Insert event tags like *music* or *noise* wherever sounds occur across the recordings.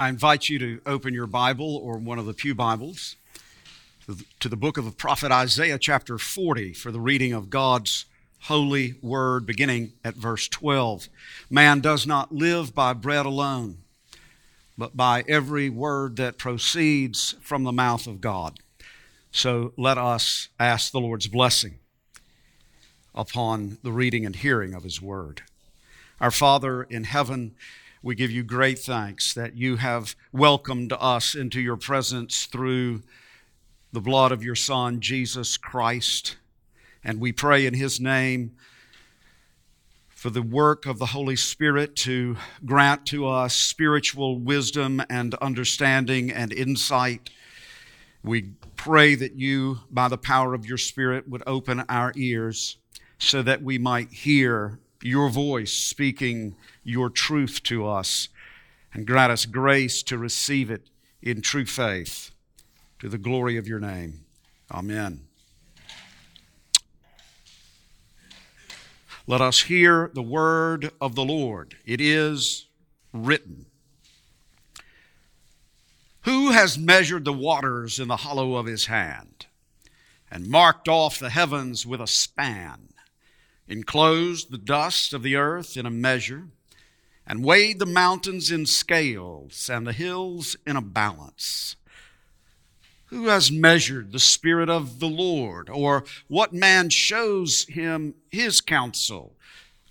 I invite you to open your Bible or one of the Pew Bibles to the book of the prophet Isaiah, chapter 40, for the reading of God's holy word, beginning at verse 12. Man does not live by bread alone, but by every word that proceeds from the mouth of God. So let us ask the Lord's blessing upon the reading and hearing of his word. Our Father in heaven, we give you great thanks that you have welcomed us into your presence through the blood of your Son, Jesus Christ. And we pray in his name for the work of the Holy Spirit to grant to us spiritual wisdom and understanding and insight. We pray that you, by the power of your Spirit, would open our ears so that we might hear your voice speaking your truth to us and grant us grace to receive it in true faith to the glory of your name. Amen. Let us hear the word of the Lord. It is written. Who has measured the waters in the hollow of his hand and marked off the heavens with a span, enclosed the dust of the earth in a measure? And weighed the mountains in scales and the hills in a balance. Who has measured the Spirit of the Lord? Or what man shows him his counsel?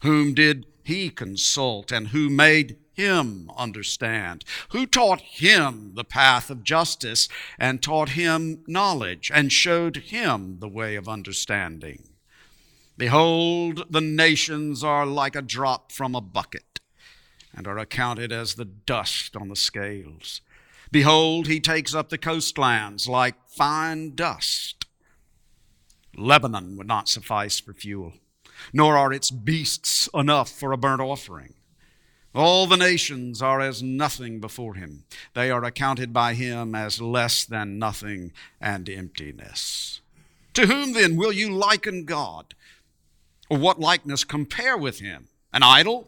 Whom did he consult, and who made him understand? Who taught him the path of justice, and taught him knowledge, and showed him the way of understanding? Behold, the nations are like a drop from a bucket and are accounted as the dust on the scales. Behold, he takes up the coastlands like fine dust. Lebanon would not suffice for fuel, nor are its beasts enough for a burnt offering. All the nations are as nothing before him. They are accounted by him as less than nothing and emptiness. To whom then will you liken God? Or what likeness compare with him? An idol?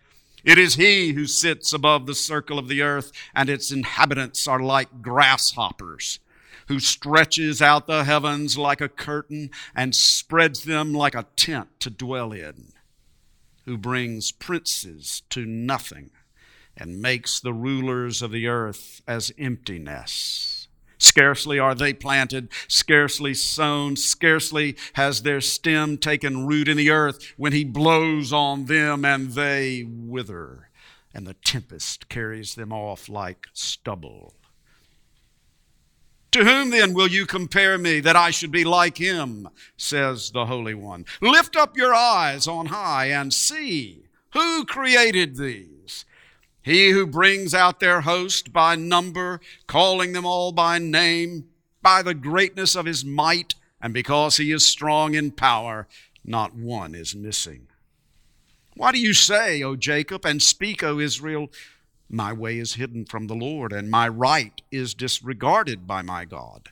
It is he who sits above the circle of the earth, and its inhabitants are like grasshoppers, who stretches out the heavens like a curtain and spreads them like a tent to dwell in, who brings princes to nothing and makes the rulers of the earth as emptiness. Scarcely are they planted, scarcely sown, scarcely has their stem taken root in the earth when he blows on them and they wither, and the tempest carries them off like stubble. To whom then will you compare me that I should be like him? says the Holy One. Lift up your eyes on high and see who created these he who brings out their host by number, calling them all by name, by the greatness of his might, and because he is strong in power, not one is missing. Why do you say, O Jacob, and speak, O Israel, my way is hidden from the Lord, and my right is disregarded by my God?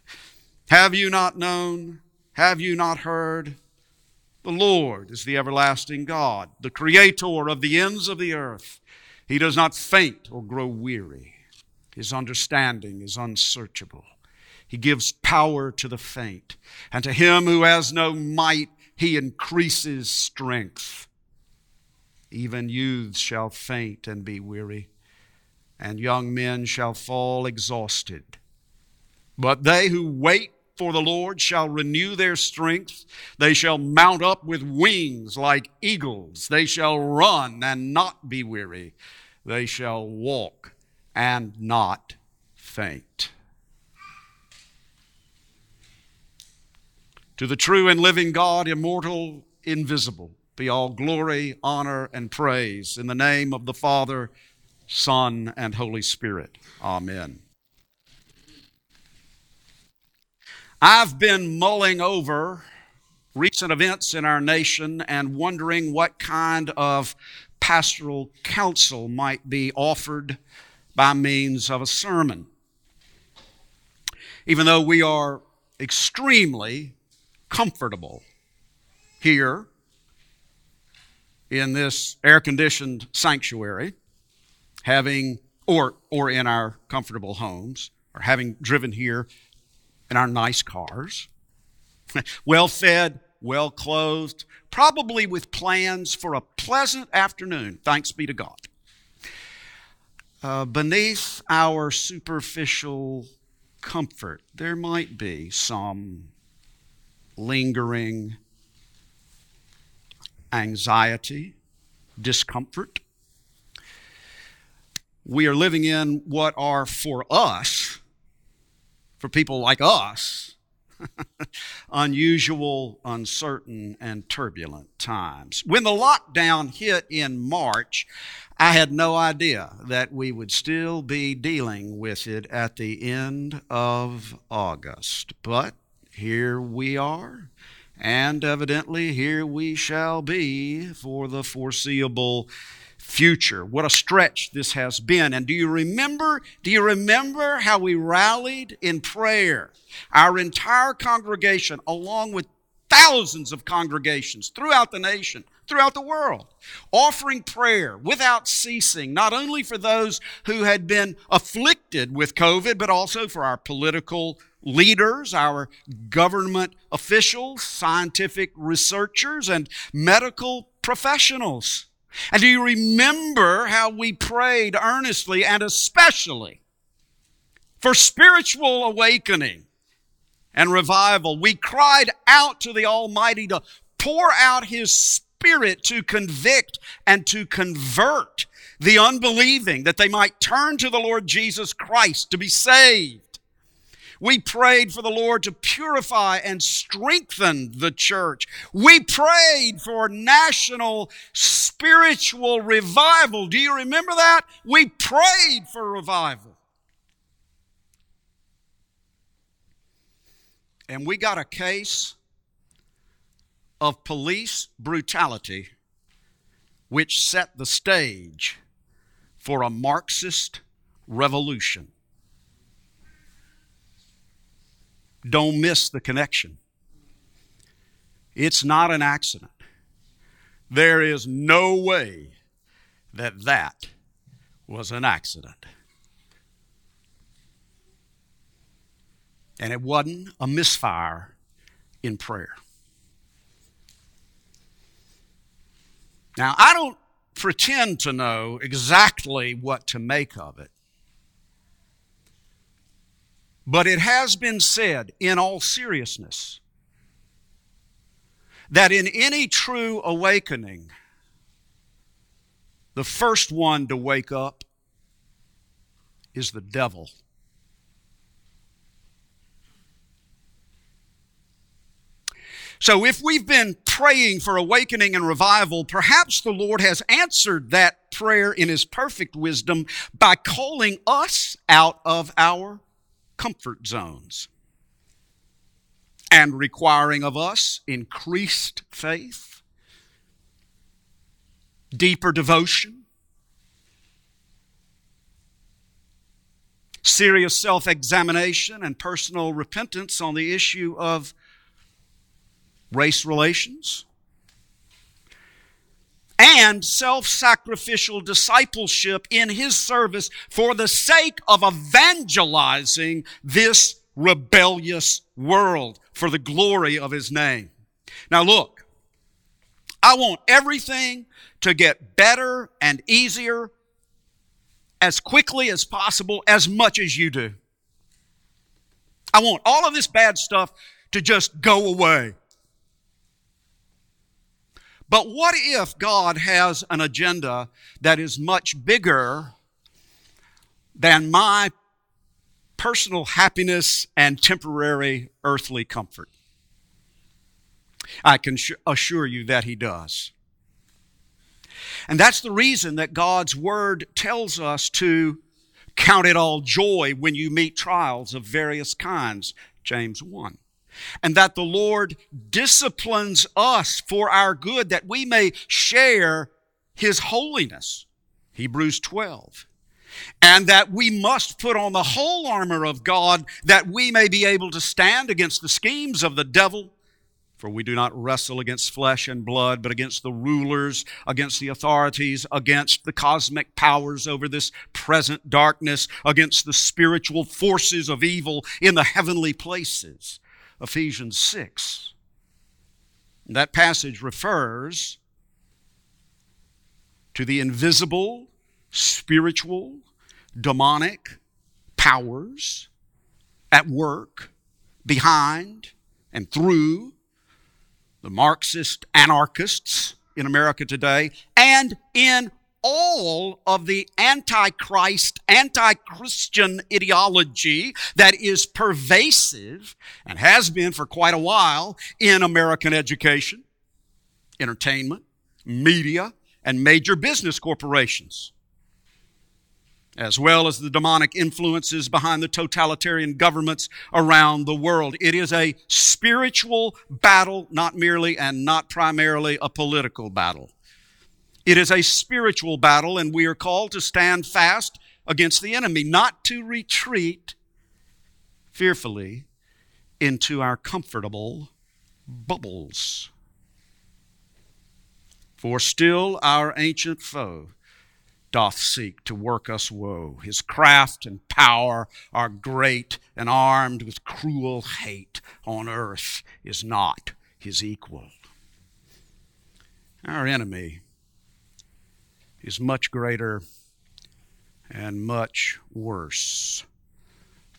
Have you not known? Have you not heard? The Lord is the everlasting God, the creator of the ends of the earth. He does not faint or grow weary. His understanding is unsearchable. He gives power to the faint, and to him who has no might, he increases strength. Even youths shall faint and be weary, and young men shall fall exhausted. But they who wait for the Lord shall renew their strength. They shall mount up with wings like eagles. They shall run and not be weary. They shall walk and not faint. To the true and living God, immortal, invisible, be all glory, honor, and praise in the name of the Father, Son, and Holy Spirit. Amen. I've been mulling over recent events in our nation and wondering what kind of pastoral counsel might be offered by means of a sermon. Even though we are extremely comfortable here in this air conditioned sanctuary, having, or, or in our comfortable homes, or having driven here in our nice cars, *laughs* well fed, well clothed, probably with plans for a pleasant afternoon, thanks be to God. Uh, beneath our superficial comfort, there might be some lingering anxiety, discomfort. We are living in what are for us, for people like us, *laughs* unusual, uncertain, and turbulent times. When the lockdown hit in March, I had no idea that we would still be dealing with it at the end of August. But here we are, and evidently here we shall be for the foreseeable future. What a stretch this has been. And do you remember, do you remember how we rallied in prayer? Our entire congregation, along with thousands of congregations throughout the nation, throughout the world, offering prayer without ceasing, not only for those who had been afflicted with COVID, but also for our political leaders, our government officials, scientific researchers, and medical professionals. And do you remember how we prayed earnestly and especially for spiritual awakening and revival? We cried out to the Almighty to pour out His Spirit to convict and to convert the unbelieving, that they might turn to the Lord Jesus Christ to be saved. We prayed for the Lord to purify and strengthen the church. We prayed for national spiritual revival. Do you remember that? We prayed for revival. And we got a case of police brutality which set the stage for a Marxist revolution. Don't miss the connection. It's not an accident. There is no way that that was an accident. And it wasn't a misfire in prayer. Now, I don't pretend to know exactly what to make of it. But it has been said in all seriousness that in any true awakening, the first one to wake up is the devil. So, if we've been praying for awakening and revival, perhaps the Lord has answered that prayer in His perfect wisdom by calling us out of our comfort zones and requiring of us increased faith, deeper devotion, serious self examination, and personal repentance on the issue of race relations and self sacrificial discipleship in his service for the sake of evangelizing this rebellious world for the glory of his name. Now, look, I want everything to get better and easier as quickly as possible, as much as you do. I want all of this bad stuff to just go away. But what if God has an agenda that is much bigger than my personal happiness and temporary earthly comfort? I can assure you that He does. And that's the reason that God's Word tells us to count it all joy when you meet trials of various kinds, James 1. And that the Lord disciplines us for our good that we may share His holiness. Hebrews 12 and that we must put on the whole armor of God that we may be able to stand against the schemes of the devil. For we do not wrestle against flesh and blood, but against the rulers, against the authorities, against the cosmic powers over this present darkness, against the spiritual forces of evil in the heavenly places. Ephesians 6. That passage refers to the invisible, spiritual, demonic powers at work behind and through the Marxist anarchists in America today and in all of the antichrist, anti-Christian ideology that is pervasive and has been for quite a while in American education, entertainment, media, and major business corporations as well as the demonic influences behind the totalitarian governments around the world. It is a spiritual battle, not merely and not primarily a political battle. It is a spiritual battle, and we are called to stand fast against the enemy, not to retreat fearfully into our comfortable bubbles. For still our ancient foe doth seek to work us woe. His craft and power are great, and armed with cruel hate on earth is not his equal. Our enemy is much greater and much worse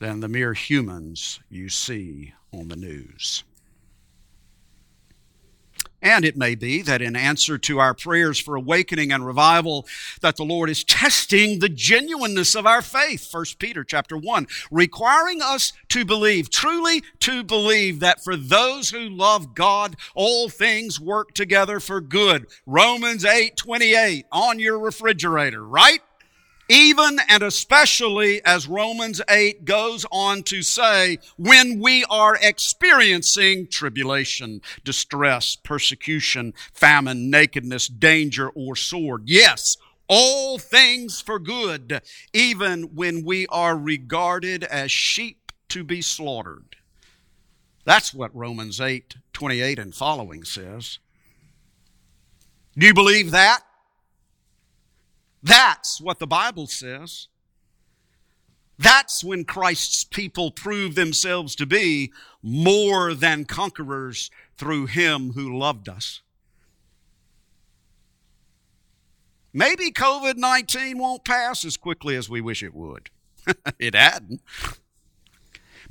than the mere humans you see on the news. And it may be that in answer to our prayers for awakening and revival, that the Lord is testing the genuineness of our faith. 1 Peter chapter 1, requiring us to believe, truly to believe that for those who love God, all things work together for good. Romans 8, 28 on your refrigerator, right? Even and especially as Romans 8 goes on to say, when we are experiencing tribulation, distress, persecution, famine, nakedness, danger, or sword. Yes, all things for good, even when we are regarded as sheep to be slaughtered. That's what Romans 8, 28 and following says. Do you believe that? That's what the Bible says. That's when Christ's people prove themselves to be more than conquerors through Him who loved us. Maybe COVID 19 won't pass as quickly as we wish it would. *laughs* it hadn't.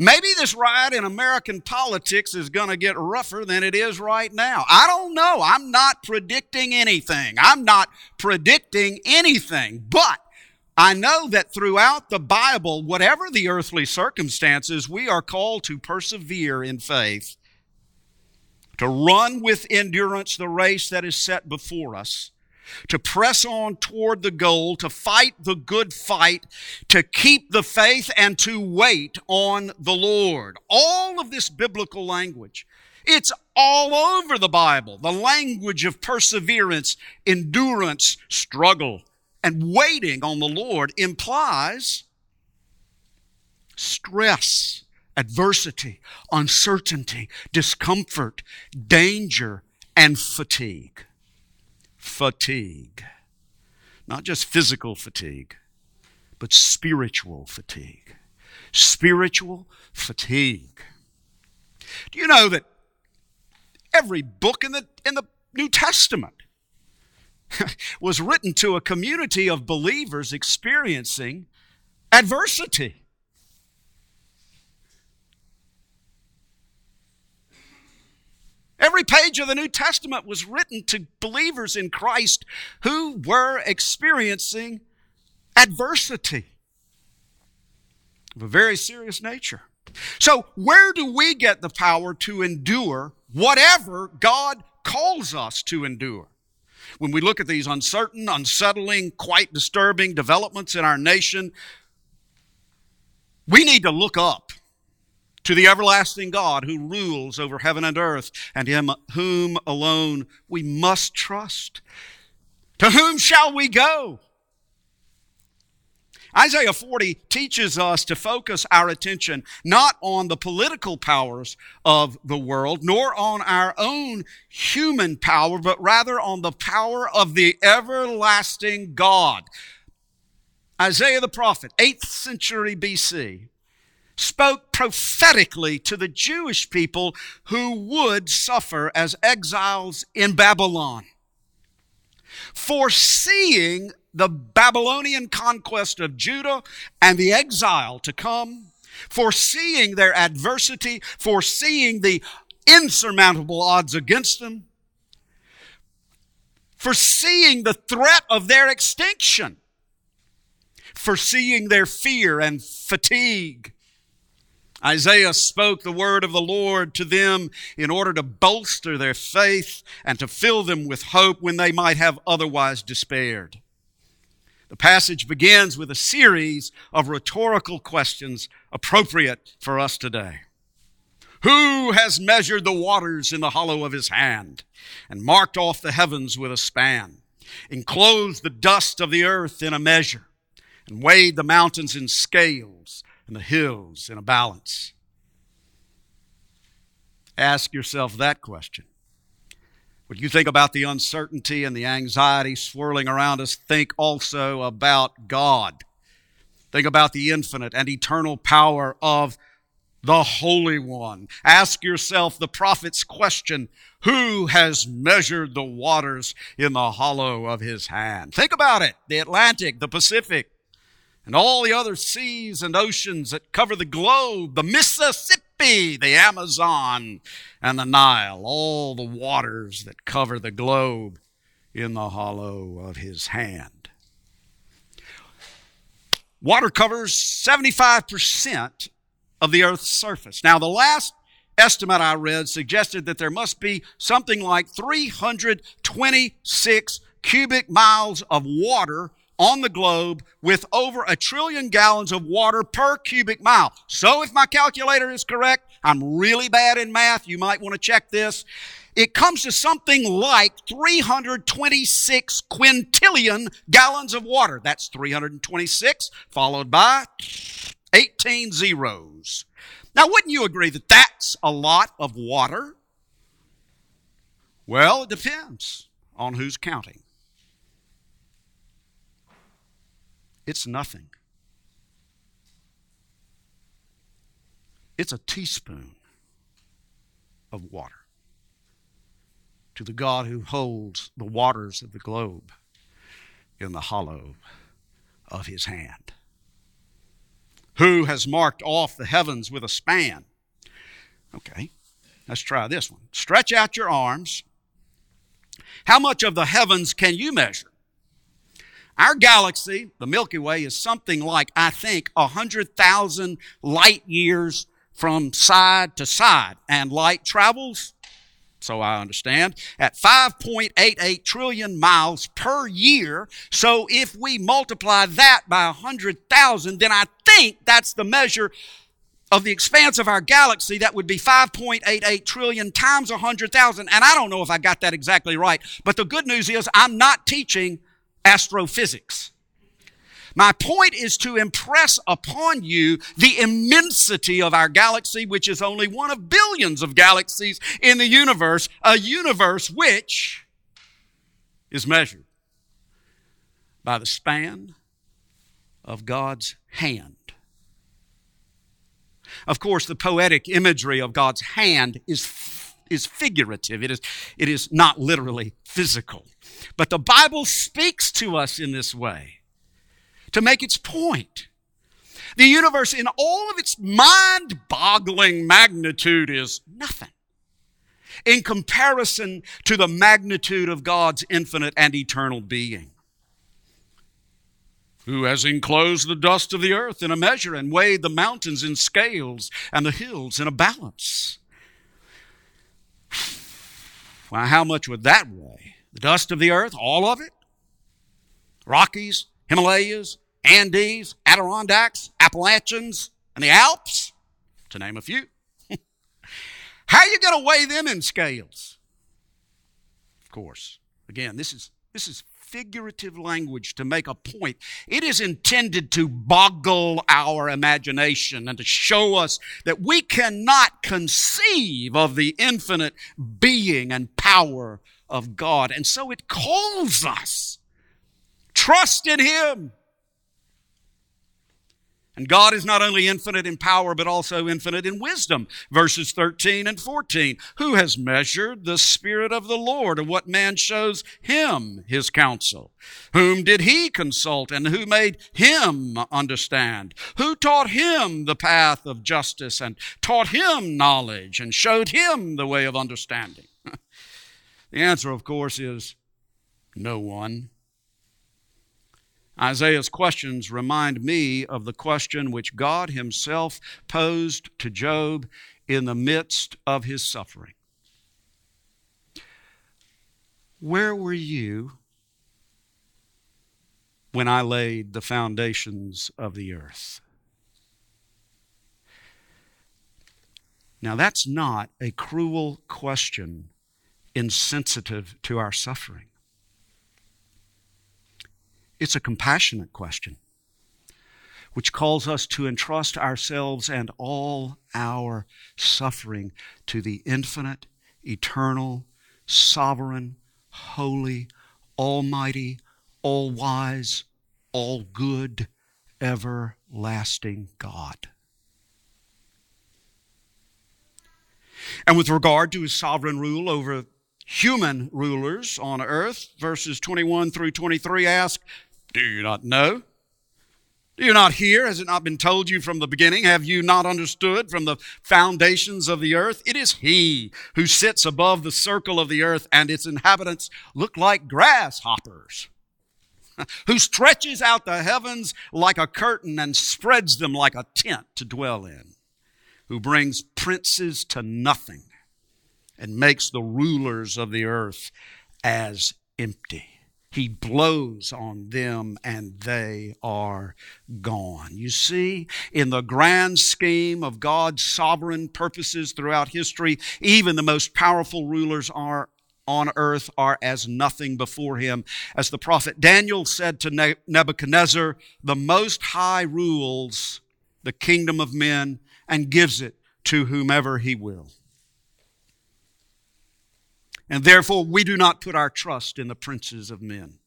Maybe this ride in American politics is going to get rougher than it is right now. I don't know. I'm not predicting anything. I'm not predicting anything. But I know that throughout the Bible, whatever the earthly circumstances, we are called to persevere in faith, to run with endurance the race that is set before us to press on toward the goal, to fight the good fight, to keep the faith, and to wait on the Lord. All of this biblical language. It's all over the Bible. The language of perseverance, endurance, struggle, and waiting on the Lord implies stress, adversity, uncertainty, discomfort, danger, and fatigue fatigue. Not just physical fatigue, but spiritual fatigue. Spiritual fatigue. Do you know that every book in the, in the New Testament *laughs* was written to a community of believers experiencing adversity? Every page of the New Testament was written to believers in Christ who were experiencing adversity of a very serious nature. So, where do we get the power to endure whatever God calls us to endure? When we look at these uncertain, unsettling, quite disturbing developments in our nation, we need to look up to the everlasting God who rules over heaven and earth, and him whom alone we must trust. To whom shall we go? Isaiah 40 teaches us to focus our attention not on the political powers of the world, nor on our own human power, but rather on the power of the everlasting God. Isaiah the prophet, 8th century BC, spoke prophetically to the Jewish people who would suffer as exiles in Babylon. Foreseeing the Babylonian conquest of Judah and the exile to come, foreseeing their adversity, foreseeing the insurmountable odds against them, foreseeing the threat of their extinction, foreseeing their fear and fatigue, Isaiah spoke the word of the Lord to them in order to bolster their faith and to fill them with hope when they might have otherwise despaired. The passage begins with a series of rhetorical questions appropriate for us today. Who has measured the waters in the hollow of his hand and marked off the heavens with a span, enclosed the dust of the earth in a measure, and weighed the mountains in scales? And the hills in a balance? Ask yourself that question. When you think about the uncertainty and the anxiety swirling around us, think also about God. Think about the infinite and eternal power of the Holy One. Ask yourself the prophet's question Who has measured the waters in the hollow of his hand? Think about it the Atlantic, the Pacific, and all the other seas and oceans that cover the globe, the Mississippi, the Amazon, and the Nile, all the waters that cover the globe in the hollow of his hand. Water covers 75% of the earth's surface. Now, the last estimate I read suggested that there must be something like 326 cubic miles of water on the globe with over a trillion gallons of water per cubic mile. So if my calculator is correct, I'm really bad in math. You might want to check this. It comes to something like 326 quintillion gallons of water. That's 326 followed by 18 zeros. Now, wouldn't you agree that that's a lot of water? Well, it depends on who's counting. It's nothing. It's a teaspoon of water to the God who holds the waters of the globe in the hollow of his hand. Who has marked off the heavens with a span? Okay, let's try this one. Stretch out your arms. How much of the heavens can you measure? Our galaxy, the Milky Way, is something like, I think, 100,000 light years from side to side. And light travels, so I understand, at 5.88 trillion miles per year. So if we multiply that by 100,000, then I think that's the measure of the expanse of our galaxy, that would be 5.88 trillion times 100,000. And I don't know if I got that exactly right. But the good news is I'm not teaching astrophysics. My point is to impress upon you the immensity of our galaxy, which is only one of billions of galaxies in the universe, a universe which is measured by the span of God's hand. Of course, the poetic imagery of God's hand is is figurative. It is, it is not literally physical. But the Bible speaks to us in this way to make its point. The universe in all of its mind boggling magnitude is nothing in comparison to the magnitude of God's infinite and eternal being. Who has enclosed the dust of the earth in a measure and weighed the mountains in scales and the hills in a balance? Well, how much would that weigh? The dust of the earth, all of it? Rockies, Himalayas, Andes, Adirondacks, Appalachians, and the Alps, to name a few. *laughs* How are you going to weigh them in scales? Of course. Again, this is this is figurative language to make a point. It is intended to boggle our imagination and to show us that we cannot conceive of the infinite being and power of God. And so it calls us trust in Him. And God is not only infinite in power, but also infinite in wisdom. Verses 13 and 14. Who has measured the Spirit of the Lord, and what man shows him his counsel? Whom did he consult, and who made him understand? Who taught him the path of justice, and taught him knowledge, and showed him the way of understanding? The answer, of course, is no one. Isaiah's questions remind me of the question which God Himself posed to Job in the midst of his suffering. Where were you when I laid the foundations of the earth? Now, that's not a cruel question insensitive to our suffering. It's a compassionate question, which calls us to entrust ourselves and all our suffering to the infinite, eternal, sovereign, holy, almighty, all wise, all good, everlasting God. And with regard to his sovereign rule over human rulers on earth, verses 21 through 23 ask, do you not know? Do you not hear? Has it not been told you from the beginning? Have you not understood from the foundations of the earth? It is He who sits above the circle of the earth, and its inhabitants look like grasshoppers, *laughs* who stretches out the heavens like a curtain and spreads them like a tent to dwell in, who brings princes to nothing and makes the rulers of the earth as empty. He blows on them and they are gone. You see, in the grand scheme of God's sovereign purposes throughout history, even the most powerful rulers are on earth are as nothing before him. As the prophet Daniel said to Nebuchadnezzar, the Most High rules the kingdom of men and gives it to whomever he will. And therefore, we do not put our trust in the princes of men.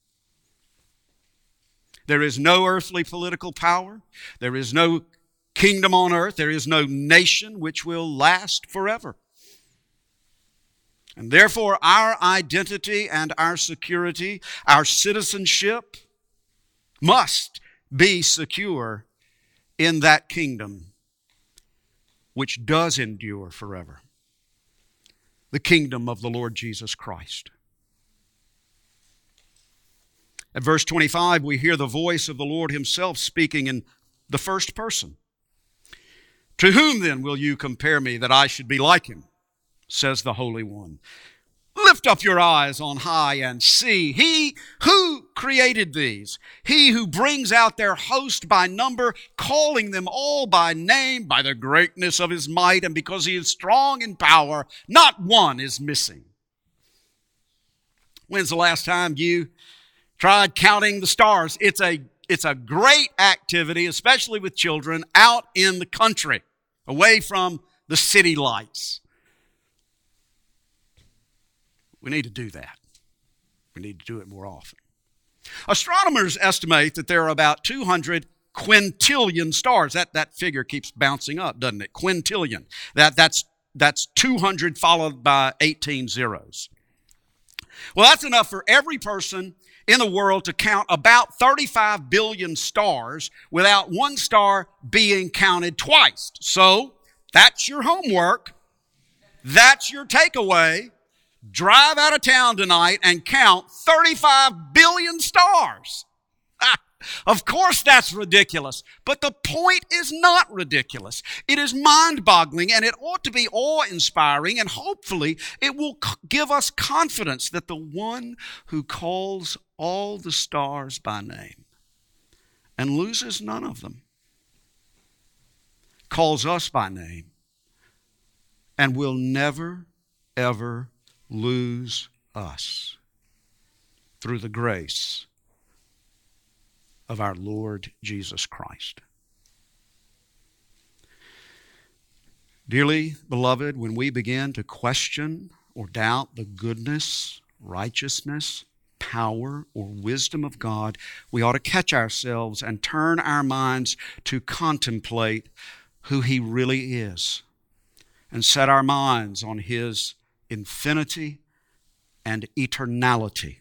There is no earthly political power. There is no kingdom on earth. There is no nation which will last forever. And therefore, our identity and our security, our citizenship, must be secure in that kingdom which does endure forever the kingdom of the Lord Jesus Christ. At verse 25, we hear the voice of the Lord Himself speaking in the first person. To whom then will you compare me that I should be like Him? says the Holy One. Lift up your eyes on high and see. He who created these, he who brings out their host by number, calling them all by name, by the greatness of his might, and because he is strong in power, not one is missing. When's the last time you tried counting the stars? It's a, it's a great activity, especially with children out in the country, away from the city lights. We need to do that. We need to do it more often. Astronomers estimate that there are about 200 quintillion stars. That, that figure keeps bouncing up, doesn't it? Quintillion. That, that's, that's 200 followed by 18 zeros. Well, that's enough for every person in the world to count about 35 billion stars without one star being counted twice. So that's your homework. That's your takeaway drive out of town tonight and count 35 billion stars. Of course, that's ridiculous. But the point is not ridiculous. It is mind boggling and it ought to be awe inspiring, and hopefully, it will give us confidence that the one who calls all the stars by name and loses none of them calls us by name and will never, ever lose us through the grace of our Lord Jesus Christ. Dearly beloved, when we begin to question or doubt the goodness, righteousness, power, or wisdom of God, we ought to catch ourselves and turn our minds to contemplate who He really is and set our minds on His infinity and eternality.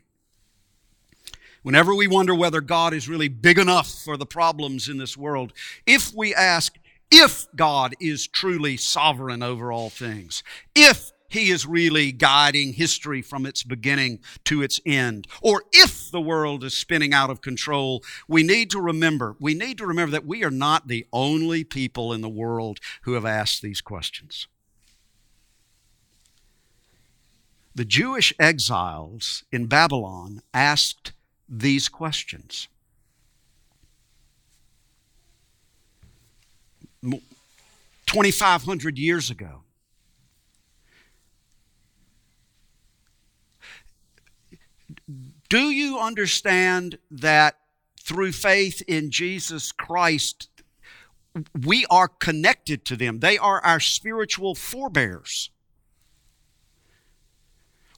Whenever we wonder whether God is really big enough for the problems in this world, if we ask if God is truly sovereign over all things, if he is really guiding history from its beginning to its end. Or if the world is spinning out of control, we need to remember, we need to remember that we are not the only people in the world who have asked these questions. The Jewish exiles in Babylon asked these questions. 2,500 years ago. Do you understand that through faith in Jesus Christ, we are connected to them? They are our spiritual forebears.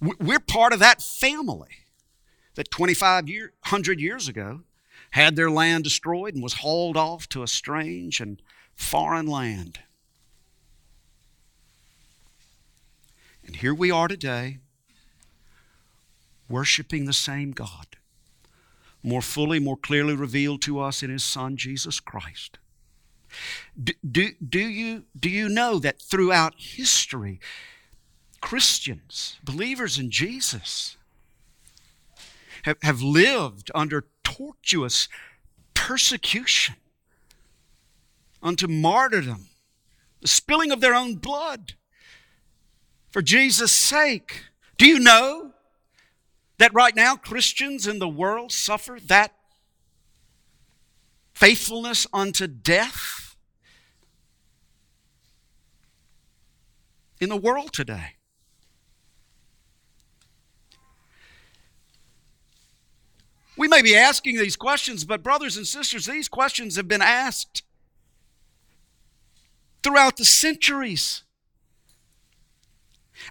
We're part of that family that 2,500 years ago had their land destroyed and was hauled off to a strange and foreign land. And here we are today worshiping the same God, more fully, more clearly revealed to us in His Son, Jesus Christ. Do, do, do, you, do you know that throughout history, Christians, believers in Jesus, have, have lived under tortuous persecution, unto martyrdom, the spilling of their own blood for Jesus' sake? Do you know that right now Christians in the world suffer that faithfulness unto death in the world today. We may be asking these questions, but brothers and sisters, these questions have been asked throughout the centuries.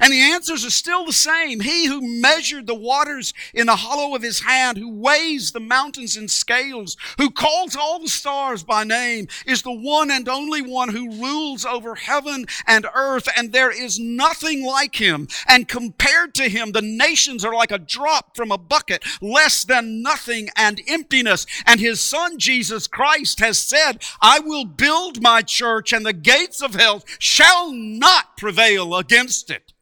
And the answers are still the same. He who measured the waters in the hollow of his hand, who weighs the mountains in scales, who calls all the stars by name, is the one and only one who rules over heaven and earth, and there is nothing like him. And compared to him, the nations are like a drop from a bucket, less than nothing and emptiness. And his son Jesus Christ has said, I will build my church, and the gates of hell shall not prevail against it.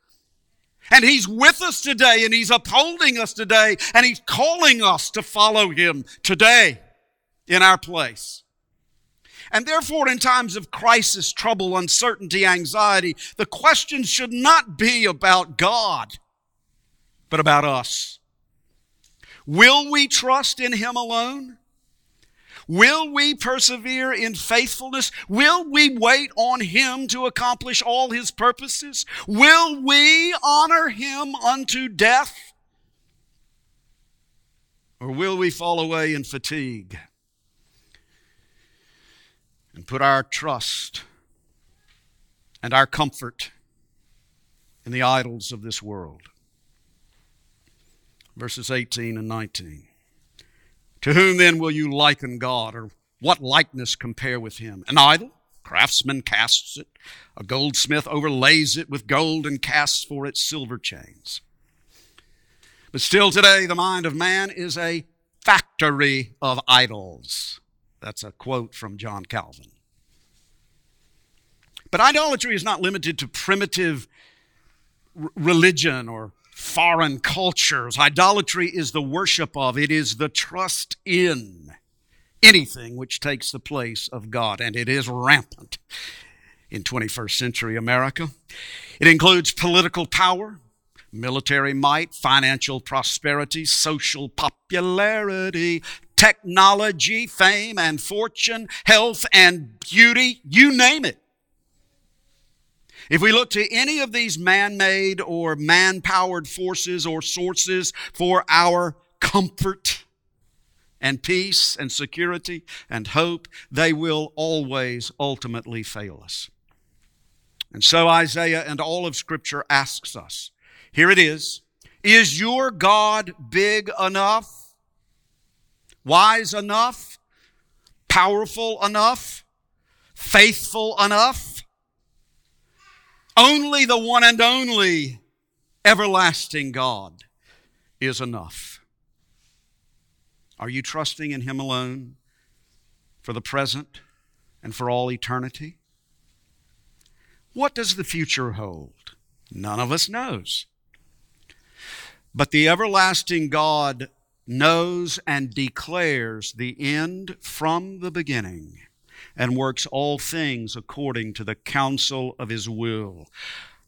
And He's with us today and He's upholding us today and He's calling us to follow Him today in our place. And therefore, in times of crisis, trouble, uncertainty, anxiety, the question should not be about God, but about us. Will we trust in Him alone? Will we persevere in faithfulness? Will we wait on Him to accomplish all His purposes? Will we honor Him unto death? Or will we fall away in fatigue and put our trust and our comfort in the idols of this world? Verses 18 and 19. To whom then will you liken God, or what likeness compare with him? An idol? Craftsman casts it. A goldsmith overlays it with gold and casts for it silver chains. But still today, the mind of man is a factory of idols. That's a quote from John Calvin. But idolatry is not limited to primitive r- religion or foreign cultures. Idolatry is the worship of, it is the trust in anything which takes the place of God, and it is rampant in 21st century America. It includes political power, military might, financial prosperity, social popularity, technology, fame and fortune, health and beauty, you name it. If we look to any of these man made or man powered forces or sources for our comfort and peace and security and hope, they will always ultimately fail us. And so Isaiah and all of Scripture asks us here it is Is your God big enough? Wise enough? Powerful enough? Faithful enough? Only the one and only everlasting God is enough. Are you trusting in Him alone for the present and for all eternity? What does the future hold? None of us knows. But the everlasting God knows and declares the end from the beginning and works all things according to the counsel of his will.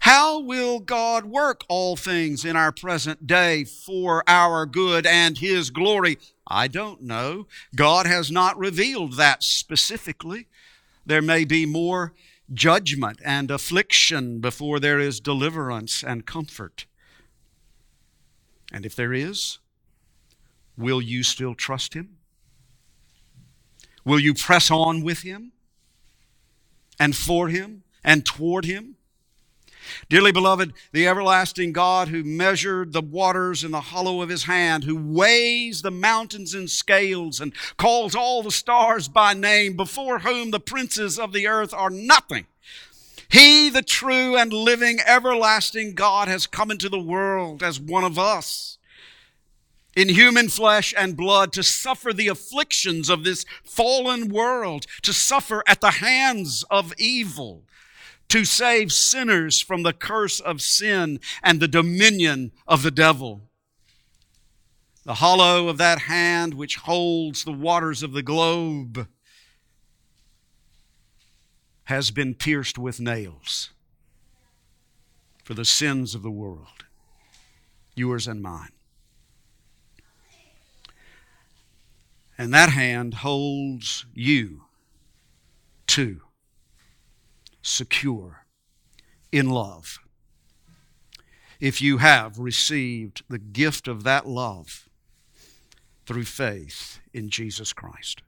How will God work all things in our present day for our good and his glory? I don't know. God has not revealed that specifically. There may be more judgment and affliction before there is deliverance and comfort. And if there is, will you still trust him? Will you press on with him and for him and toward him? Dearly beloved, the everlasting God who measured the waters in the hollow of his hand, who weighs the mountains in scales and calls all the stars by name, before whom the princes of the earth are nothing. He, the true and living everlasting God, has come into the world as one of us in human flesh and blood to suffer the afflictions of this fallen world, to suffer at the hands of evil, to save sinners from the curse of sin and the dominion of the devil. The hollow of that hand which holds the waters of the globe has been pierced with nails for the sins of the world, yours and mine. And that hand holds you too, secure in love. If you have received the gift of that love through faith in Jesus Christ.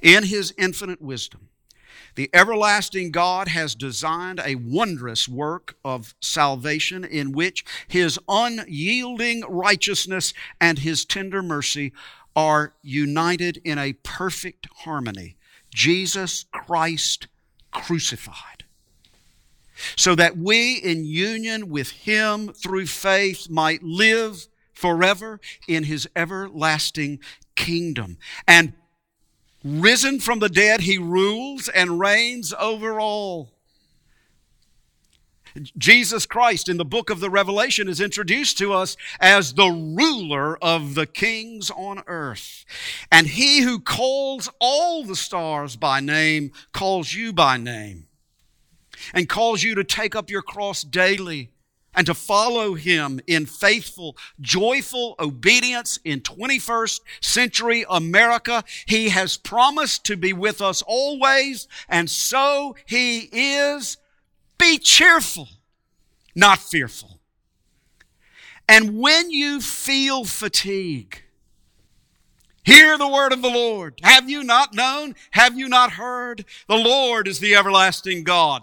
In His infinite wisdom, the everlasting God has designed a wondrous work of salvation in which His unyielding righteousness and His tender mercy are united in a perfect harmony. Jesus Christ crucified. So that we, in union with Him through faith, might live forever in His everlasting kingdom. And Risen from the dead, he rules and reigns over all. Jesus Christ in the book of the Revelation is introduced to us as the ruler of the kings on earth. And he who calls all the stars by name calls you by name and calls you to take up your cross daily and to follow him in faithful, joyful obedience in 21st century America. He has promised to be with us always, and so he is. Be cheerful, not fearful. And when you feel fatigue, Hear the word of the Lord. Have you not known? Have you not heard? The Lord is the everlasting God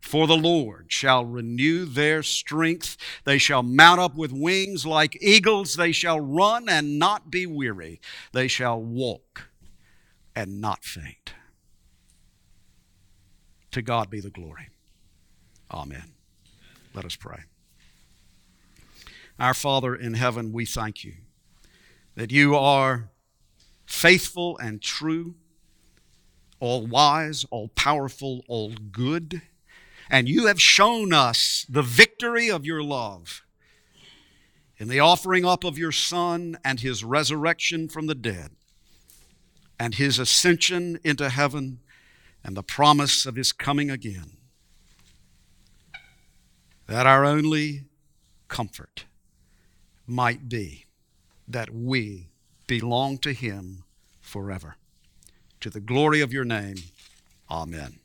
for the Lord shall renew their strength. They shall mount up with wings like eagles. They shall run and not be weary. They shall walk and not faint. To God be the glory. Amen. Let us pray. Our Father in heaven, we thank you that you are faithful and true, all wise, all powerful, all good and you have shown us the victory of your love. in the offering up of your Son and his resurrection from the dead, and his ascension into heaven, and the promise of his coming again, that our only comfort might be that we belong to him forever. To the glory of your name, amen.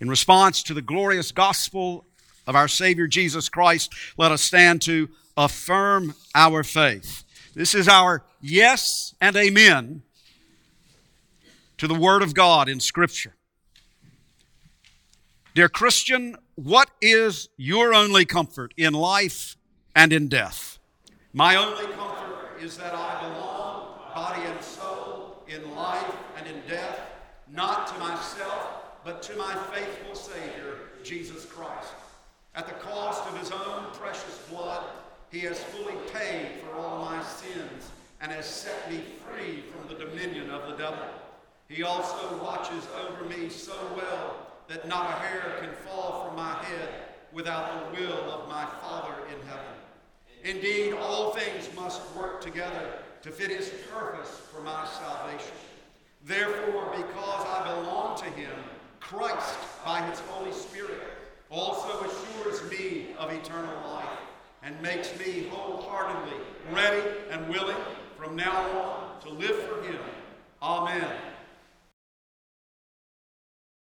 In response to the glorious gospel of our Savior Jesus Christ, let us stand to affirm our faith. This is our yes and amen to the Word of God in Scripture. Dear Christian, what is your only comfort in life and in death? My only comfort is that I belong, body and soul, in life and in death, not to myself, but to my faithful Savior, Jesus Christ. At the cost of his own precious blood, he has fully paid for all my sins and has set me free from the dominion of the devil. He also watches over me so well that not a hair can fall from my head without the will of my Father in heaven. Indeed, all things must work together to fit his purpose for my salvation. Therefore, because I belong to him, Christ, by his Holy Spirit, also assures me of eternal life and makes me wholeheartedly ready and willing from now on to live for him. Amen.